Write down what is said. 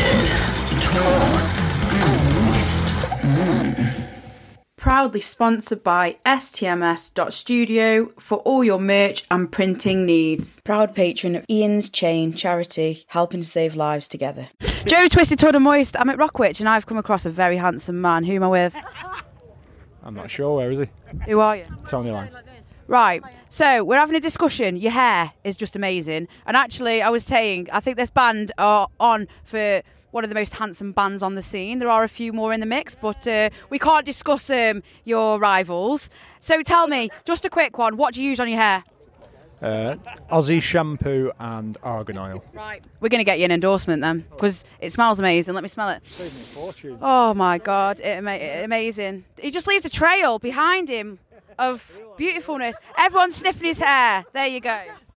twisted, torn, and moist. Proudly sponsored by STMS.studio for all your merch and printing needs. Proud patron of Ian's Chain charity, helping to save lives together. Joe Twisted Todd and Moist, I'm at Rockwich and I've come across a very handsome man. Who am I with? I'm not sure. Where is he? Who are you? Tony Lang. Right. So we're having a discussion. Your hair is just amazing. And actually, I was saying, I think this band are on for one of the most handsome bands on the scene. There are a few more in the mix, but uh, we can't discuss um, your rivals. So tell me, just a quick one. What do you use on your hair? Uh, Aussie shampoo and argan oil. Right. We're going to get you an endorsement then, because it smells amazing. Let me smell it. Saved me a fortune. Oh my god, it, ama- it- amazing! He just leaves a trail behind him of beautifulness. Everyone's sniffing his hair. There you go.